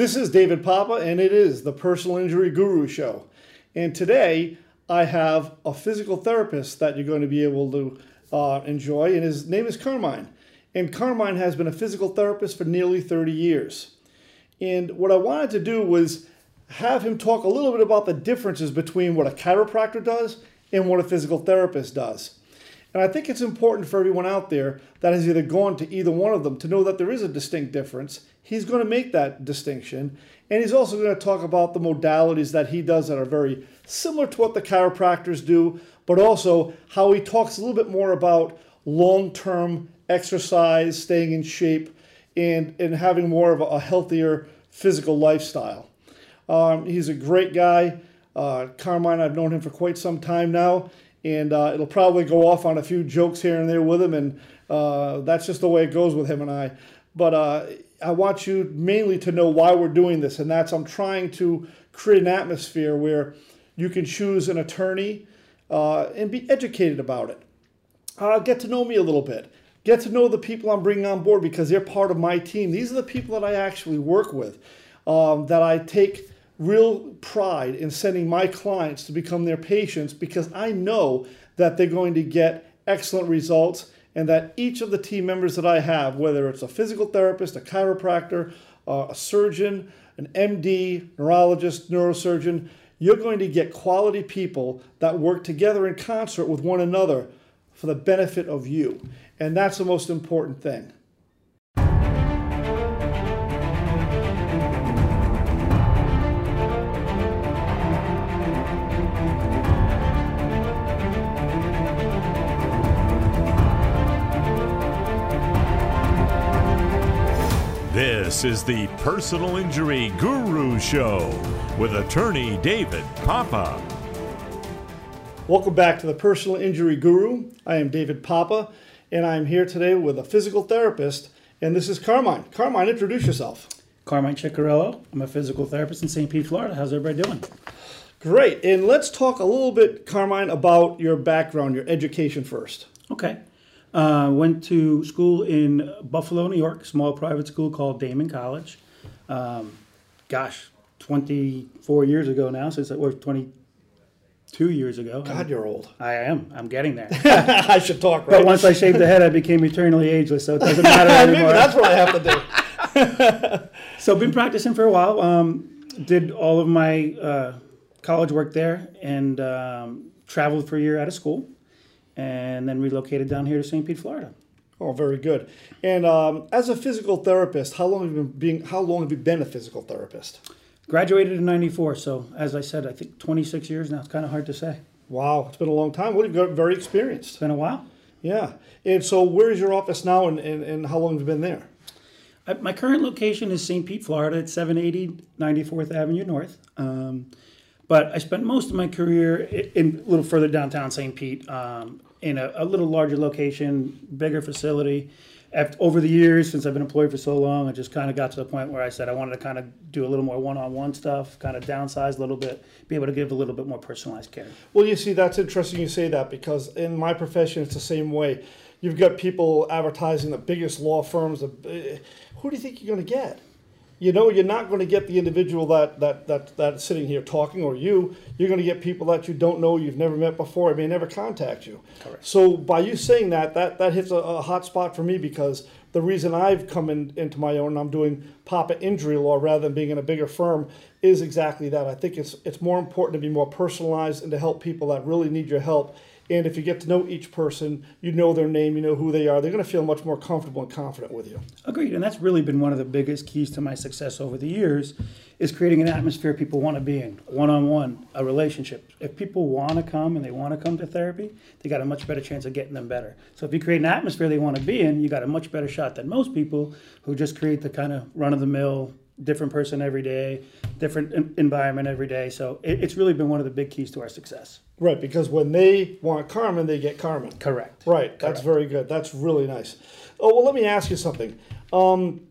This is David Papa, and it is the Personal Injury Guru Show. And today I have a physical therapist that you're going to be able to uh, enjoy, and his name is Carmine. And Carmine has been a physical therapist for nearly 30 years. And what I wanted to do was have him talk a little bit about the differences between what a chiropractor does and what a physical therapist does. And I think it's important for everyone out there that has either gone to either one of them to know that there is a distinct difference. He's going to make that distinction. And he's also going to talk about the modalities that he does that are very similar to what the chiropractors do, but also how he talks a little bit more about long term exercise, staying in shape, and, and having more of a, healthier physical lifestyle. Um, he's a great guy. Uh, Carmine, I've known him for quite some time now and uh, it'll probably go off on a few jokes here and there with him, and uh, that's just the way it goes with him and I. But uh, I want you mainly to know why we're doing this, and that's I'm trying to create an atmosphere where you can choose an attorney uh, and be educated about it. Uh, get to know me a little bit. Get to know the people I'm bringing on board because they're part of my team. These are the people that I actually work with, um, that I take real pride in sending my clients to become their patients because I know that they're going to get excellent results and that each of the team members that I have, whether it's a physical therapist, a chiropractor, uh, a surgeon, an MD, neurologist, neurosurgeon, you're going to get quality people that work together in concert with one another for the benefit of you. And that's the most important thing. This is the Personal Injury Guru Show with attorney David Papa. Welcome back to the Personal Injury Guru. I am David Papa, and I'm here today with a physical therapist, and this is Carmine. Carmine, introduce yourself. Carmine Chioccariello. I'm a physical therapist in St. Pete, Florida. How's everybody doing? Great. And let's talk a little bit, Carmine, about your background, your education first. Okay. Uh, went to school in Buffalo, New York, small private school called Daemen College. Um, gosh, 24 years ago now, since it was 22 years ago. God, you're old. I am. I'm getting there. I should talk, right? But once I shaved the head, I became eternally ageless, so it doesn't matter anymore. Maybe that's what I have to do. so I've been practicing for a while. Um, did all of my uh, college work there and um, traveled for a year out of school and then relocated down here to St. Pete, Florida. Oh, very good. And um, as a physical therapist, how long have you been being? How long have you been a physical therapist? Graduated in '94, so as I said, I think 26 years now. It's kind of hard to say. Wow, it's been a long time. Well, you've got very experienced. It's been a while. Yeah. And so, where is your office now, and, and, and how long have you been there? I, my current location is St. Pete, Florida. at 780 94th Avenue North. Um, but I spent most of my career in, in a little further downtown St. Pete, um, in a, a, little larger location, bigger facility. After, over the years, since I've been employed for so long, I just kind of got to the point where I said I wanted to kind of do a little more one-on-one stuff, kind of downsize a little bit, be able to give a little bit more personalized care. Well, you see, that's interesting you say that because in my profession, it's the same way. You've got people advertising the biggest law firms. Eh, who do you think you're going to get? You know you're not going to get the individual that, that, that, that's sitting here talking or you. You're going to get people that you don't know you've never met before and may never contact you. Correct. so by you saying that that, that hits a, a hot spot for me because the reason i've come in, into my own i'm doing papa injury law rather than being in a bigger firm is exactly that. I think it's, it's more important to be more personalized and to help people that really need your help and if you get to know each person, you know their name, you know who they are, they're going to feel much more comfortable and confident with you. Agreed. And that's really been one of the biggest keys to my success over the years is creating an atmosphere people want to be in, one-on-one, a relationship. If people want to come and they want to come to therapy, they got a much better chance of getting them better. So if you create an atmosphere they want to be in, you got a much better shot than most people who just create the kind of run-of-the-mill different person every day, different environment every day. So it, it's really been one of the big keys to our success. Right, because when they want Carmen, they get Carmen. Correct. Right, that's very good. That's really nice. Oh, well, let me ask you something. Um,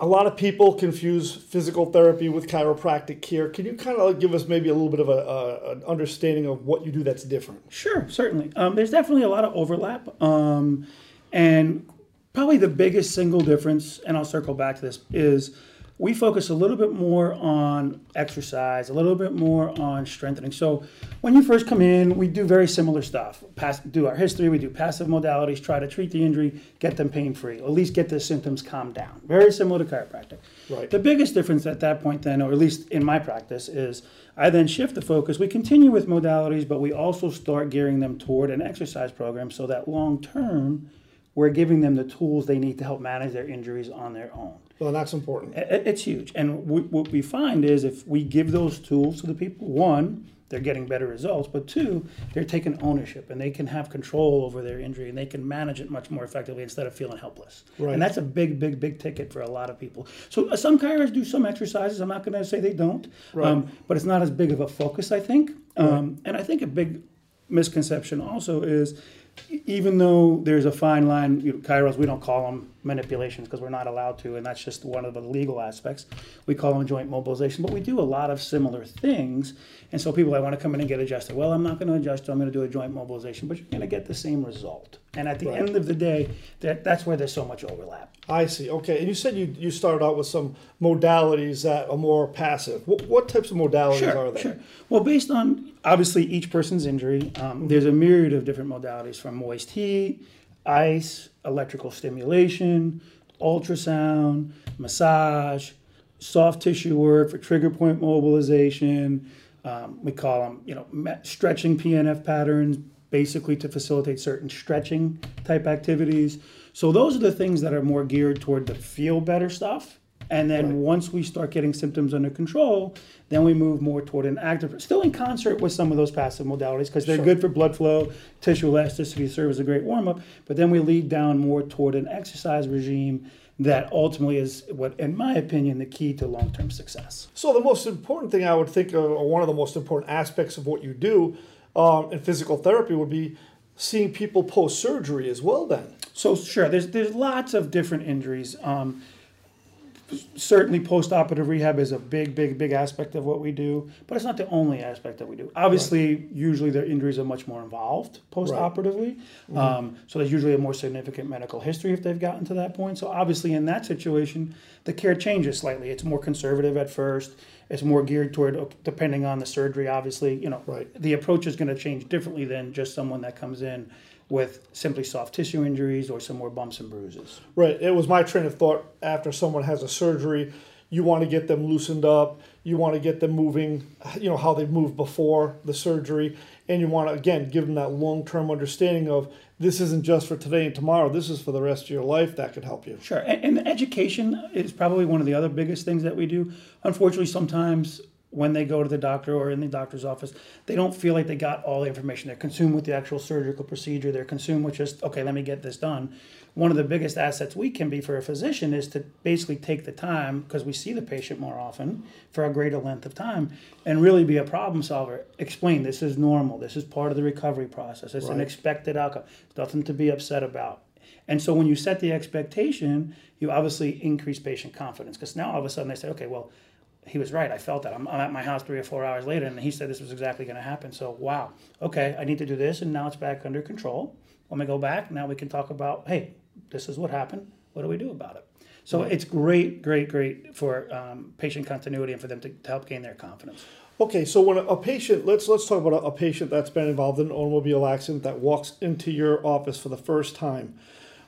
a lot of people confuse physical therapy with chiropractic care. Can you kind of give us maybe a little bit of a, a an understanding of what you do that's different? Sure, certainly. Um, there's definitely a lot of overlap. Um, and probably the biggest single difference, and I'll circle back to this, is we focus a little bit more on exercise, a little bit more on strengthening. So when you first come in, we do very similar stuff. Pass, do our history, we do passive modalities, try to treat the injury, get them pain free, at least get the symptoms calmed down. Very similar to chiropractic. Right. The biggest difference at that point, then, or at least in my practice, is I then shift the focus. We continue with modalities, but we also start gearing them toward an exercise program so that long term, we're giving them the tools they need to help manage their injuries on their own. Well, that's important. It's huge. And we, what we find is if we give those tools to the people, one, they're getting better results, but two, they're taking ownership and they can have control over their injury and they can manage it much more effectively instead of feeling helpless. Right. And that's a big, big, big ticket for a lot of people. So uh, some chiros do some exercises. I'm not going to say they don't, um, but it's not as big of a focus, I think. Um, And I think a big misconception also is even though there's a fine line, you know, chiros, we don't call them manipulations because we're not allowed to, and that's just one of the legal aspects. We call them joint mobilization, but we do a lot of similar things. And so people, I want to come in and get adjusted. Well, I'm not going to adjust. I'm going to do a joint mobilization, but you're going to get the same result. And at the Right. end of the day, that, that's where there's so much overlap. I see. Okay, and you said you you started out with some modalities that are more passive. What, what types of modalities are they? Sure. Well, based on obviously each person's injury, um, there's a myriad of different modalities from moist heat, ice, electrical stimulation, ultrasound, massage, soft tissue work for trigger point mobilization. Um, we call them, you know, stretching PNF patterns, basically to facilitate certain stretching type activities. So those are the things that are more geared toward the feel better stuff. And then once we start getting symptoms under control, then we move more toward an active, still in concert with some of those passive modalities because they're good for blood flow, tissue elasticity, serve as a great warm up. But then we lead down more toward an exercise regime that ultimately is what, in my opinion, the key to long term success. So the most important thing I would think, of, or one of the most important aspects of what you do um, in physical therapy, would be seeing people post surgery as well. Then. So sure, there's there's lots of different injuries. Um, certainly, post-operative rehab is a big, big, big aspect of what we do, but it's not the only aspect that we do. Obviously, usually their injuries are much more involved post-operatively. Um, so there's usually a more significant medical history if they've gotten to that point. So obviously, in that situation, the care changes slightly. It's more conservative at first. It's more geared toward depending on the surgery. Obviously, you know, Right. the approach is going to change differently than just someone that comes in with simply soft tissue injuries or some more bumps and bruises. Right. It was my train of thought after someone has a surgery, you want to get them loosened up, you want to get them moving, you know, how they moved before the surgery, and you want to, again, give them that long term understanding of this isn't just for today and tomorrow, this is for the rest of your life. That could help you. Sure, and, and education is probably one of the other biggest things that we do. Unfortunately, sometimes when they go to the doctor or in the doctor's office, they don't feel like they got all the information. They're consumed with the actual surgical procedure. They're consumed with just okay, let me get this done. One of the biggest assets we can be for a physician is to basically take the time because we see the patient more often for a greater length of time and really be a problem solver. Explain this is normal. This is part of the recovery process. It's an expected outcome. Nothing to be upset about. And so when you set the expectation, you obviously increase patient confidence because now all of a sudden they say, okay, well, he was right. I felt that. I'm, I'm at my house three or four hours later and he said this was exactly going to happen. So, wow, okay, I need to do this and now it's back under control. When we go back, now we can talk about, hey, this is what happened. What do we do about it? So it's great, great, great for um, patient continuity and for them to, to help gain their confidence. Okay, so when a, a patient, let's let's talk about a, a patient that's been involved in an automobile accident that walks into your office for the first time.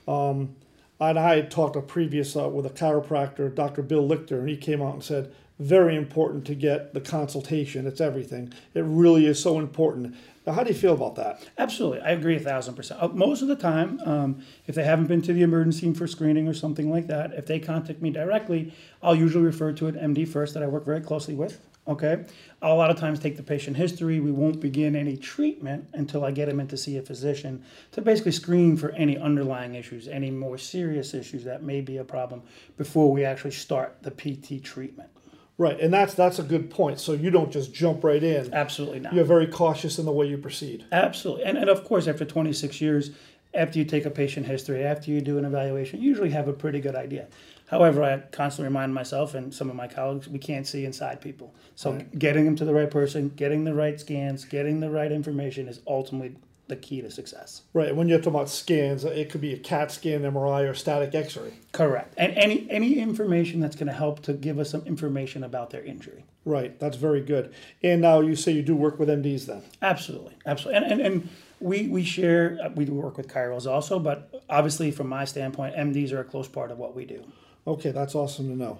Um, and I had talked a previous uh, with a chiropractor, Dr. Bill Lichter, and he came out and said, very important to get the consultation. It's everything. It really is so important. Now, how do you feel about that? Absolutely, I agree a thousand percent. Uh, Most of the time, um, if they haven't been to the emergency room for screening or something like that, if they contact me directly, I'll usually refer to an MD first that I work very closely with. Okay, I'll a lot of times take the patient history. We won't begin any treatment until I get them in to see a physician to basically screen for any underlying issues, any more serious issues that may be a problem before we actually start the PT treatment. Right, and that's that's a good point. So you don't just jump right in. Absolutely not. You're very cautious in the way you proceed. Absolutely. And, and of course, after 26 years, after you take a patient history, after you do an evaluation, you usually have a pretty good idea. However, I constantly remind myself and some of my colleagues, we can't see inside people. So getting them to the right person, getting the right scans, getting the right information is ultimately the key to success. Right. When you're talking about scans, it could be a CAT scan, MRI, or static X-ray. Correct. And any any information that's going to help to give us some information about their injury. Right. That's very good. And now you say you do work with MDs then. Absolutely, absolutely. And and, and we we share uh, we do work with chiros also, but obviously from my standpoint, MDs are a close part of what we do. Okay, that's awesome to know.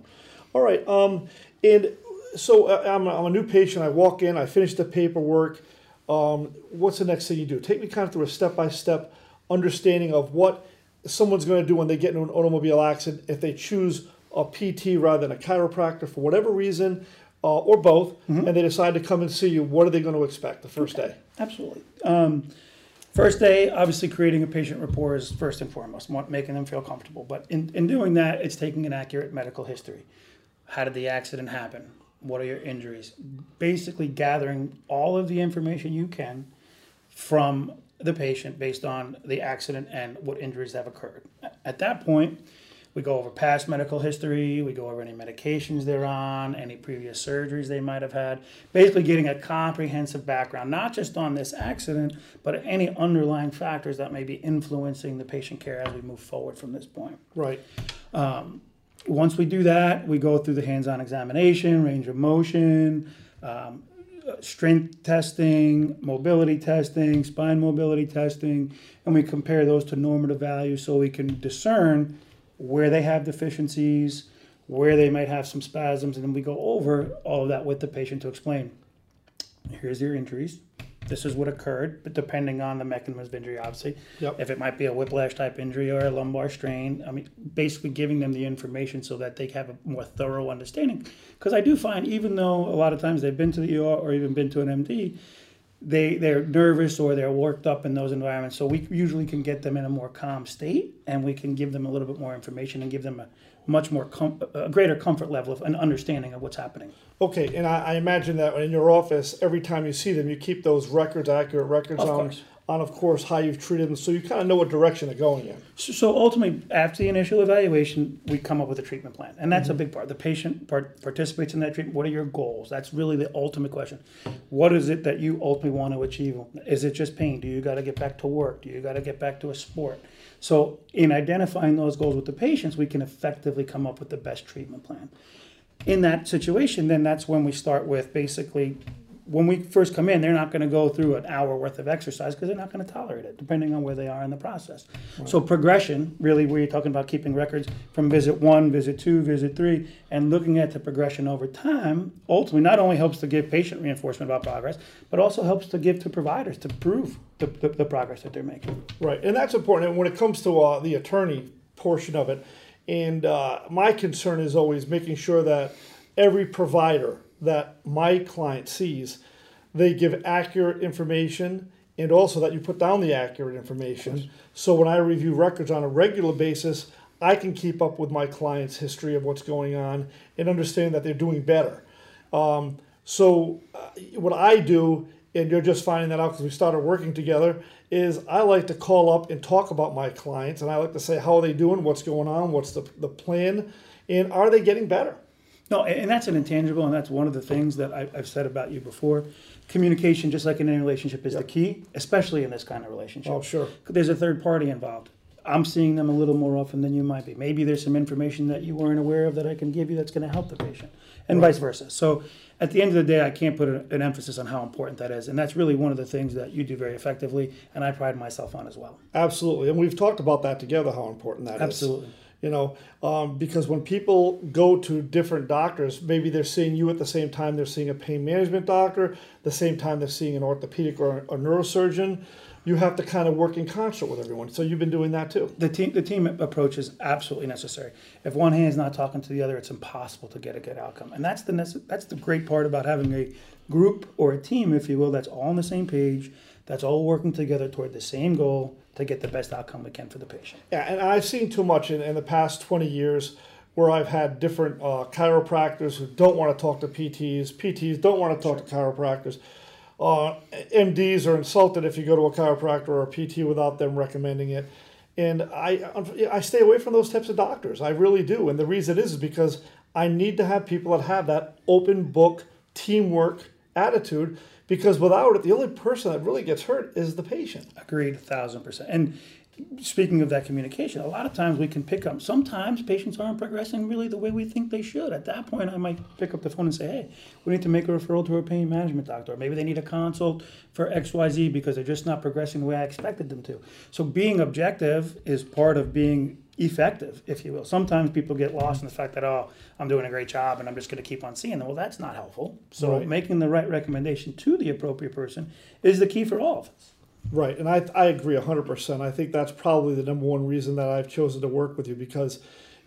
All right. Um, and so uh, I'm, a, I'm a new patient. I walk in. I finish the paperwork. Um, what's the next thing you do? Take me kind of through a step by step understanding of what someone's going to do when they get into an automobile accident if they choose a PT rather than a chiropractor for whatever reason, uh, or both, and they decide to come and see you. What are they going to expect the first day? Absolutely. Um, first day, obviously, creating a patient rapport is first and foremost, making them feel comfortable. But in, in doing that, it's taking an accurate medical history. How did the accident happen? What are your injuries? Basically, gathering all of the information you can from the patient based on the accident and what injuries have occurred. At that point, we go over past medical history, we go over any medications they're on, any previous surgeries they might have had, basically getting a comprehensive background, not just on this accident, but any underlying factors that may be influencing the patient care as we move forward from this point. Right. Um, Once we do that, we go through the hands-on examination, range of motion, um, strength testing, mobility testing, spine mobility testing, and we compare those to normative values so we can discern where they have deficiencies, where they might have some spasms, and then we go over all of that with the patient to explain. Here's your injuries. This is what occurred, but depending on the mechanism of injury, obviously. Yep. If it might be a whiplash type injury or a lumbar strain, I mean, basically giving them the information so that they have a more thorough understanding. Because I do find, even though a lot of times they've been to the ER or even been to an MD, they they're nervous or they're worked up in those environments. So we usually can get them in a more calm state, and we can give them a little bit more information and give them a much more com- a greater comfort level of an understanding of what's happening. Okay, and I, I imagine that in your office, every time you see them, you keep those records, accurate records Of on, course. On, of course, how you've treated them, so you kind of know what direction they're going in. So, so ultimately, after the initial evaluation, we come up with a treatment plan, and that's a mm-hmm. big part. The patient part, participates in that treatment. What are your goals? That's really the ultimate question. What is it that you ultimately want to achieve? Is it just pain? Do you got to get back to work? Do you got to get back to a sport? So, in identifying those goals with the patients, we can effectively come up with the best treatment plan. In that situation, then that's when we start with basically when we first come in, they're not going to go through an hour worth of exercise because they're not going to tolerate it, depending on where they are in the process. So progression, really, where you're talking about keeping records from visit one, visit two, visit three, and looking at the progression over time, ultimately not only helps to give patient reinforcement about progress, but also helps to give to providers to prove the, the, the progress that they're making. Right, and that's important. And when it comes to uh, the attorney portion of it, and uh, my concern is always making sure that every provider that my client sees, they give accurate information, and also that you put down the accurate information. So when I review records on a regular basis, I can keep up with my client's history of what's going on and understand that they're doing better. Um, so uh, what I do, and you're just finding that out because we started working together, is I like to call up and talk about my clients, and I like to say how are they doing, what's going on, what's the the plan, and are they getting better? No, and that's an intangible, and that's one of the things that I've said about you before. Communication, just like in any relationship, is the key, especially in this kind of relationship. Oh, sure. There's a third party involved. I'm seeing them a little more often than you might be. Maybe there's some information that you weren't aware of that I can give you that's going to help the patient, and vice versa. So, at the end of the day, I can't put an emphasis on how important that is, and that's really one of the things that you do very effectively, and I pride myself on as well. Absolutely, and we've talked about that together. How important that is. Absolutely. You know, um, because when people go to different doctors, maybe they're seeing you at the same time they're seeing a pain management doctor, the same time they're seeing an orthopedic or a neurosurgeon. You have to kind of work in concert with everyone. So you've been doing that too. The team, the team approach is absolutely necessary. If one hand is not talking to the other, it's impossible to get a good outcome. And that's the that's the great part about having a group or a team, if you will, that's all on the same page, that's all working together toward the same goal to get the best outcome we can for the patient. Yeah, and I've seen too much in, in the past 20 years where I've had different uh, chiropractors who don't want to talk to PTs, PTs don't want to talk to chiropractors. Uh, MDs are insulted if you go to a chiropractor or a PT without them recommending it. And I, I stay away from those types of doctors. I really do. And the reason is, is because I need to have people that have that open book teamwork attitude because without it, the only person that really gets hurt is the patient. Agreed, a thousand percent. And speaking of that communication, a lot of times we can pick up. Sometimes patients aren't progressing really the way we think they should. At that point, I might pick up the phone and say, "Hey, we need to make a referral to a pain management doctor. Or maybe they need a consult for X, Y, Z because they're just not progressing the way I expected them to." So being objective is part of being effective, if you will. Sometimes people get lost in the fact that, oh, I'm doing a great job and I'm just going to keep on seeing them. Well, that's not helpful. So Right. making the right recommendation to the appropriate person is the key for all of us. Right, and I, I agree 100%. I think that's probably the number one reason that I've chosen to work with you because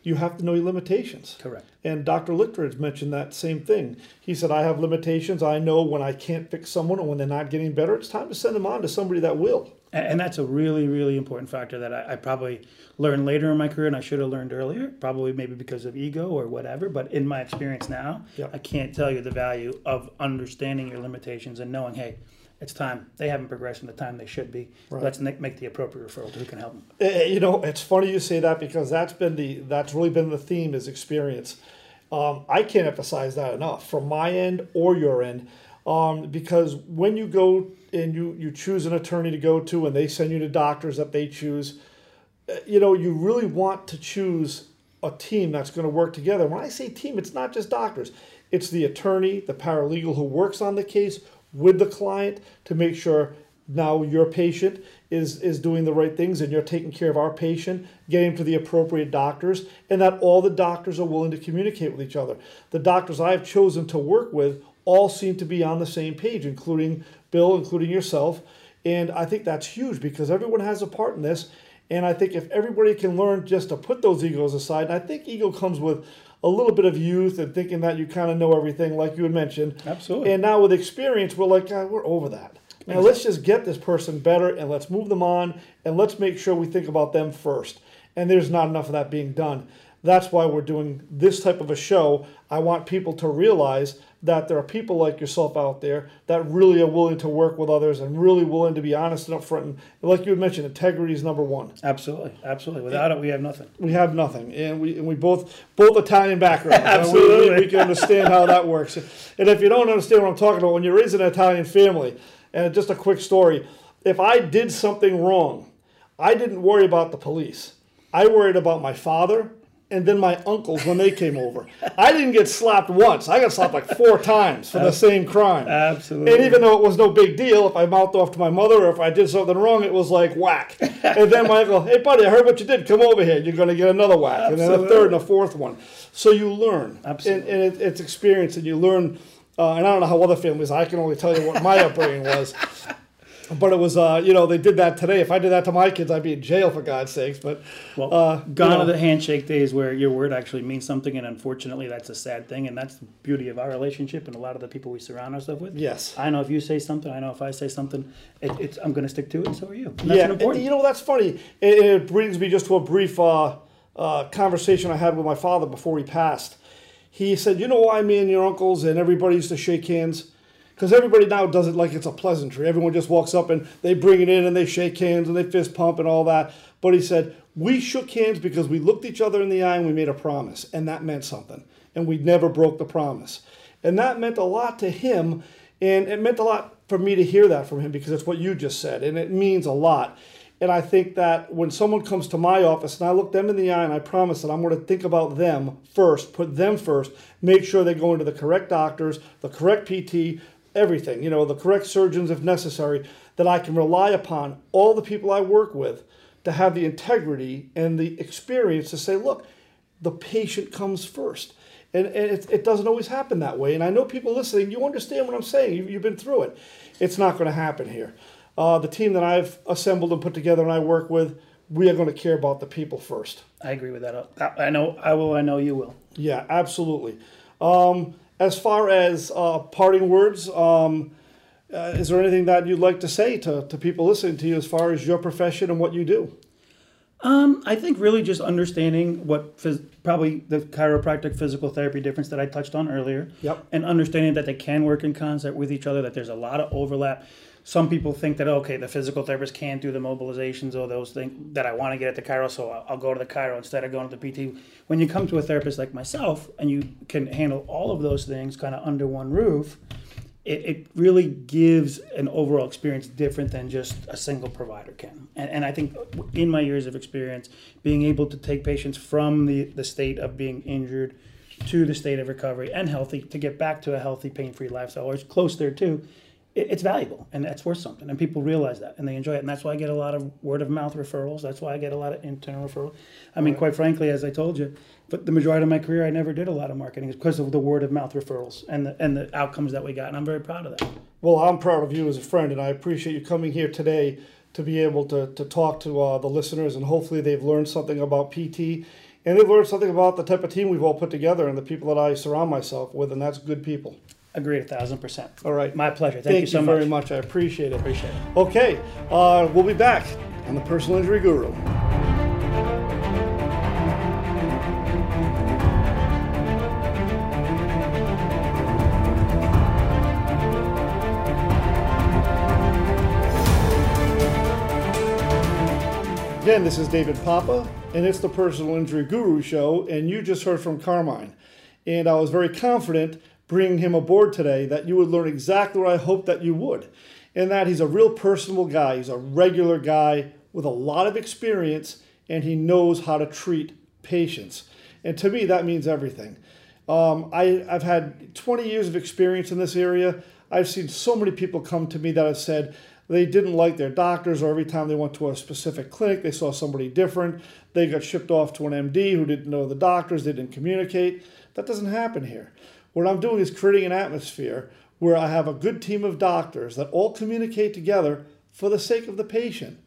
you have to know your limitations. Correct. And Dr. Lichtridge mentioned that same thing. He said, I have limitations. I know when I can't fix someone or when they're not getting better, it's time to send them on to somebody that will. And, that's a really, really important factor that I, I probably learned later in my career and I should have learned earlier, probably maybe because of ego or whatever. But in my experience now, Yeah. I can't tell you the value of understanding your limitations and knowing, hey, it's time. They haven't progressed in the time they should be. Right. Let's make the appropriate referral to who can help them. Eh, You know, it's funny you say that because that's been the that's really been the theme is experience. Um, I can't emphasize that enough from my end or your end, um, because when you go and you you choose an attorney to go to and they send you to doctors that they choose, eh, you know, you really want to choose a team that's going to work together. When I say team, it's not just doctors; it's the attorney, the paralegal who works on the case with the client to make sure now your patient is is doing the right things and you're taking care of our patient getting to the appropriate doctors and that all the doctors are willing to communicate with each other. The doctors i've chosen to work with all seem to be on the same page including bill including yourself and i think that's huge because everyone has a part in this and i think if everybody can learn just to put those egos aside and i think ego comes with a little bit of youth and thinking that you kind of know everything like you had mentioned Absolutely. and now with experience we're like God, we're over that now let's just get this person better and let's move them on and let's make sure we think about them first. And there's not enough of that being done. That's why we're doing this type of a show. I want people to realize that there are people like yourself out there that really are willing to work with others and really willing to be honest and upfront. And like you had mentioned, integrity is number one. Absolutely. Absolutely. Without it, we have nothing. We have nothing, and we and we both both Italian backgrounds. Absolutely. we, we can understand how that works. And if you don't understand what I'm talking about, when you're raised in an Italian family, and just a quick story, if I did something wrong, I didn't worry about the police. I worried about my father and then my uncles when they came over. I didn't get slapped once. I got slapped like four times for the same crime. Absolutely. And even though it was no big deal, if I mouthed off to my mother or if I did something wrong, it was like whack. and then my uncle, hey buddy, I heard what you did. Come over here. You're going to get another whack. And then a third and a fourth one. So you learn. Absolutely. And, and it, it's experience and you learn. Uh, and I don't know how other families, I can only tell you what my upbringing was. But it was, uh, you know, they did that today. If I did that to my kids, I'd be in jail for God's sakes. But Well, uh, gone you know, are the handshake days where your word actually means something, and unfortunately, that's a sad thing, and that's the beauty of our relationship and a lot of the people we surround ourselves with. Yes. I know if you say something, I know if I say something, it, it's I'm going to stick to it, and so are you. And that's yeah, an important. you know that's funny. It, it brings me just to a brief uh, uh, conversation I had with my father before he passed. He said, "You know why me and your uncles and everybody used to shake hands? Because everybody now does it like it's a pleasantry. Everyone just walks up and they bring it in and they shake hands and they fist pump and all that. But he said we shook hands because we looked each other in the eye and we made a promise, and that meant something, and we never broke the promise, and that meant a lot to him." And it meant a lot for me to hear that from him because it's what you just said, and it means a lot. And I think that when someone comes to my office and I look them in the eye and I promise that I'm going to think about them first, put them first, make sure they go into the correct doctors, the correct PT, everything, you know, the correct surgeons if necessary, that I can rely upon all the people I work with to have the integrity and the experience to say, look, the patient comes first. And, and it, it doesn't always happen that way. And I know people listening, you understand what I'm saying. You, you've been through it. It's not going to happen here. Uh, the team that I've assembled and put together and I work with, we are going to care about the people first. I agree with that. I I know I will. I know you will. Yeah, absolutely. Um, as far as uh, parting words, um, uh, is there anything that you'd like to say to, to people listening to you as far as your profession and what you do? Um, I think really just understanding what phys- probably the chiropractic physical therapy difference that I touched on earlier. Yep. And understanding that they can work in concert with each other, that there's a lot of overlap. Some people think that okay, the physical therapist can't do the mobilizations or those things that I want to get at the chiro, so I'll, go to the chiro instead of going to the PT. When you come to a therapist like myself and you can handle all of those things kind of under one roof, it, it really gives an overall experience different than just a single provider can. And, and I think in my years of experience, being able to take patients from the, the state of being injured to the state of recovery and healthy to get back to a healthy, pain free lifestyle, or it's close there too, it's valuable and that's worth something. And people realize that and they enjoy it. And that's why I get a lot of word of mouth referrals. That's why I get a lot of internal referrals. I mean, quite frankly, as I told you, but the majority of my career, I never did a lot of marketing because of the word of mouth referrals and the, and the outcomes that we got. And I'm very proud of that. Well, I'm proud of you as a friend, and I appreciate you coming here today to be able to, to talk to uh, the listeners, and hopefully they've learned something about PT, and they've learned something about the type of team we've all put together and the people that I surround myself with, and that's good people. Agreed a thousand percent. All right. My pleasure. Thank, Thank you so very much. much. I appreciate it. Appreciate it. Okay, uh, we'll be back on the Personal Injury Guru. Again, this is David Papa, and it's the Personal Injury Guru Show, and you just heard from Carmine. And I was very confident bringing him aboard today that you would learn exactly what I hope that you would, and that he's a real personable guy. He's a regular guy with a lot of experience, and he knows how to treat patients. And to me, that means everything. Um, I, I've had 20 years of experience in this area. I've seen so many people come to me that have said they didn't like their doctors, or every time they went to a specific clinic, they saw somebody different. They got shipped off to an MD who didn't know the doctors, they didn't communicate. That doesn't happen here. What I'm doing is creating an atmosphere where I have a good team of doctors that all communicate together for the sake of the patient.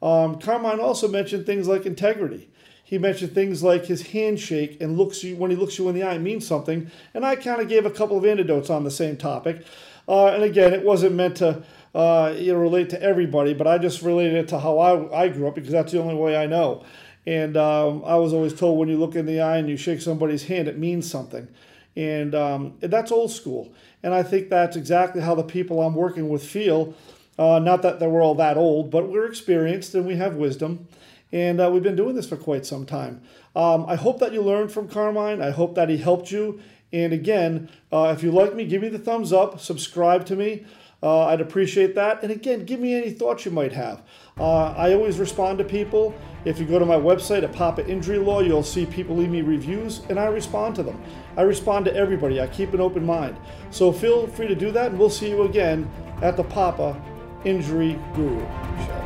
Um, Carmine also mentioned things like integrity. He mentioned things like his handshake and looks you when he looks you in the eye means something. And I kind of gave a couple of anecdotes on the same topic. Uh, and again, it wasn't meant to uh, you know relate to everybody, but I just related it to how I, I grew up because that's the only way I know. And um, I was always told when you look in the eye and you shake somebody's hand, it means something. And um, that's old school. And I think that's exactly how the people I'm working with feel. Uh, not that we're all that old, but we're experienced and we have wisdom. And uh, we've been doing this for quite some time. Um, I hope that you learned from Carmine. I hope that he helped you. And again, uh, if you like me, give me the thumbs up, subscribe to me. Uh, I'd appreciate that. And again, give me any thoughts you might have. Uh, I always respond to people. If you go to my website at Papa Injury Law, you'll see people leave me reviews, and I respond to them. I respond to everybody. I keep an open mind. So feel free to do that, and we'll see you again at the Papa Injury Guru Show.